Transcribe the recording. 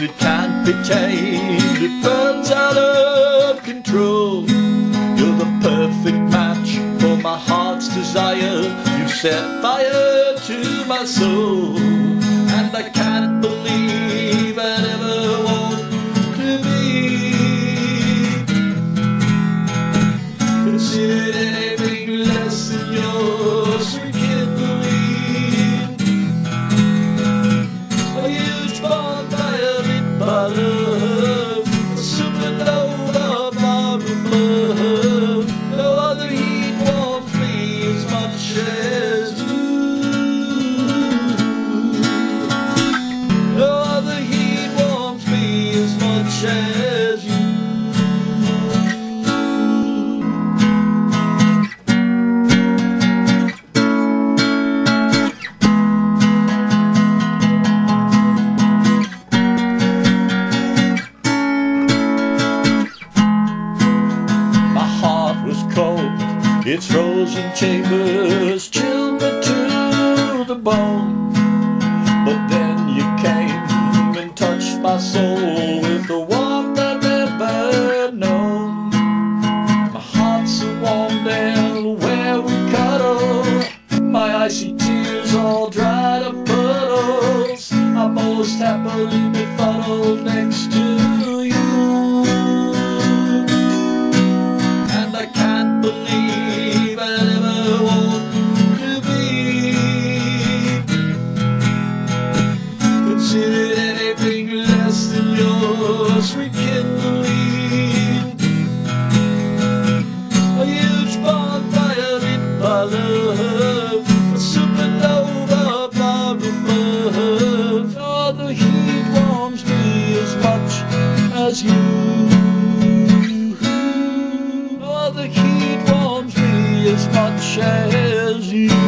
untamed, it can't be tamed, it burns out of control. You're the perfect match for my heart's desire. You've set fire to my soul, and I its frozen chambers chilled me to the bone. But then you came and touched my soul with the warmth I've never known. My heart's a warm and where we cuddle. My icy tears all dried up puddles. I'm most happily befuddled next to you. Much as you. Oh, the heat warms me as much as you.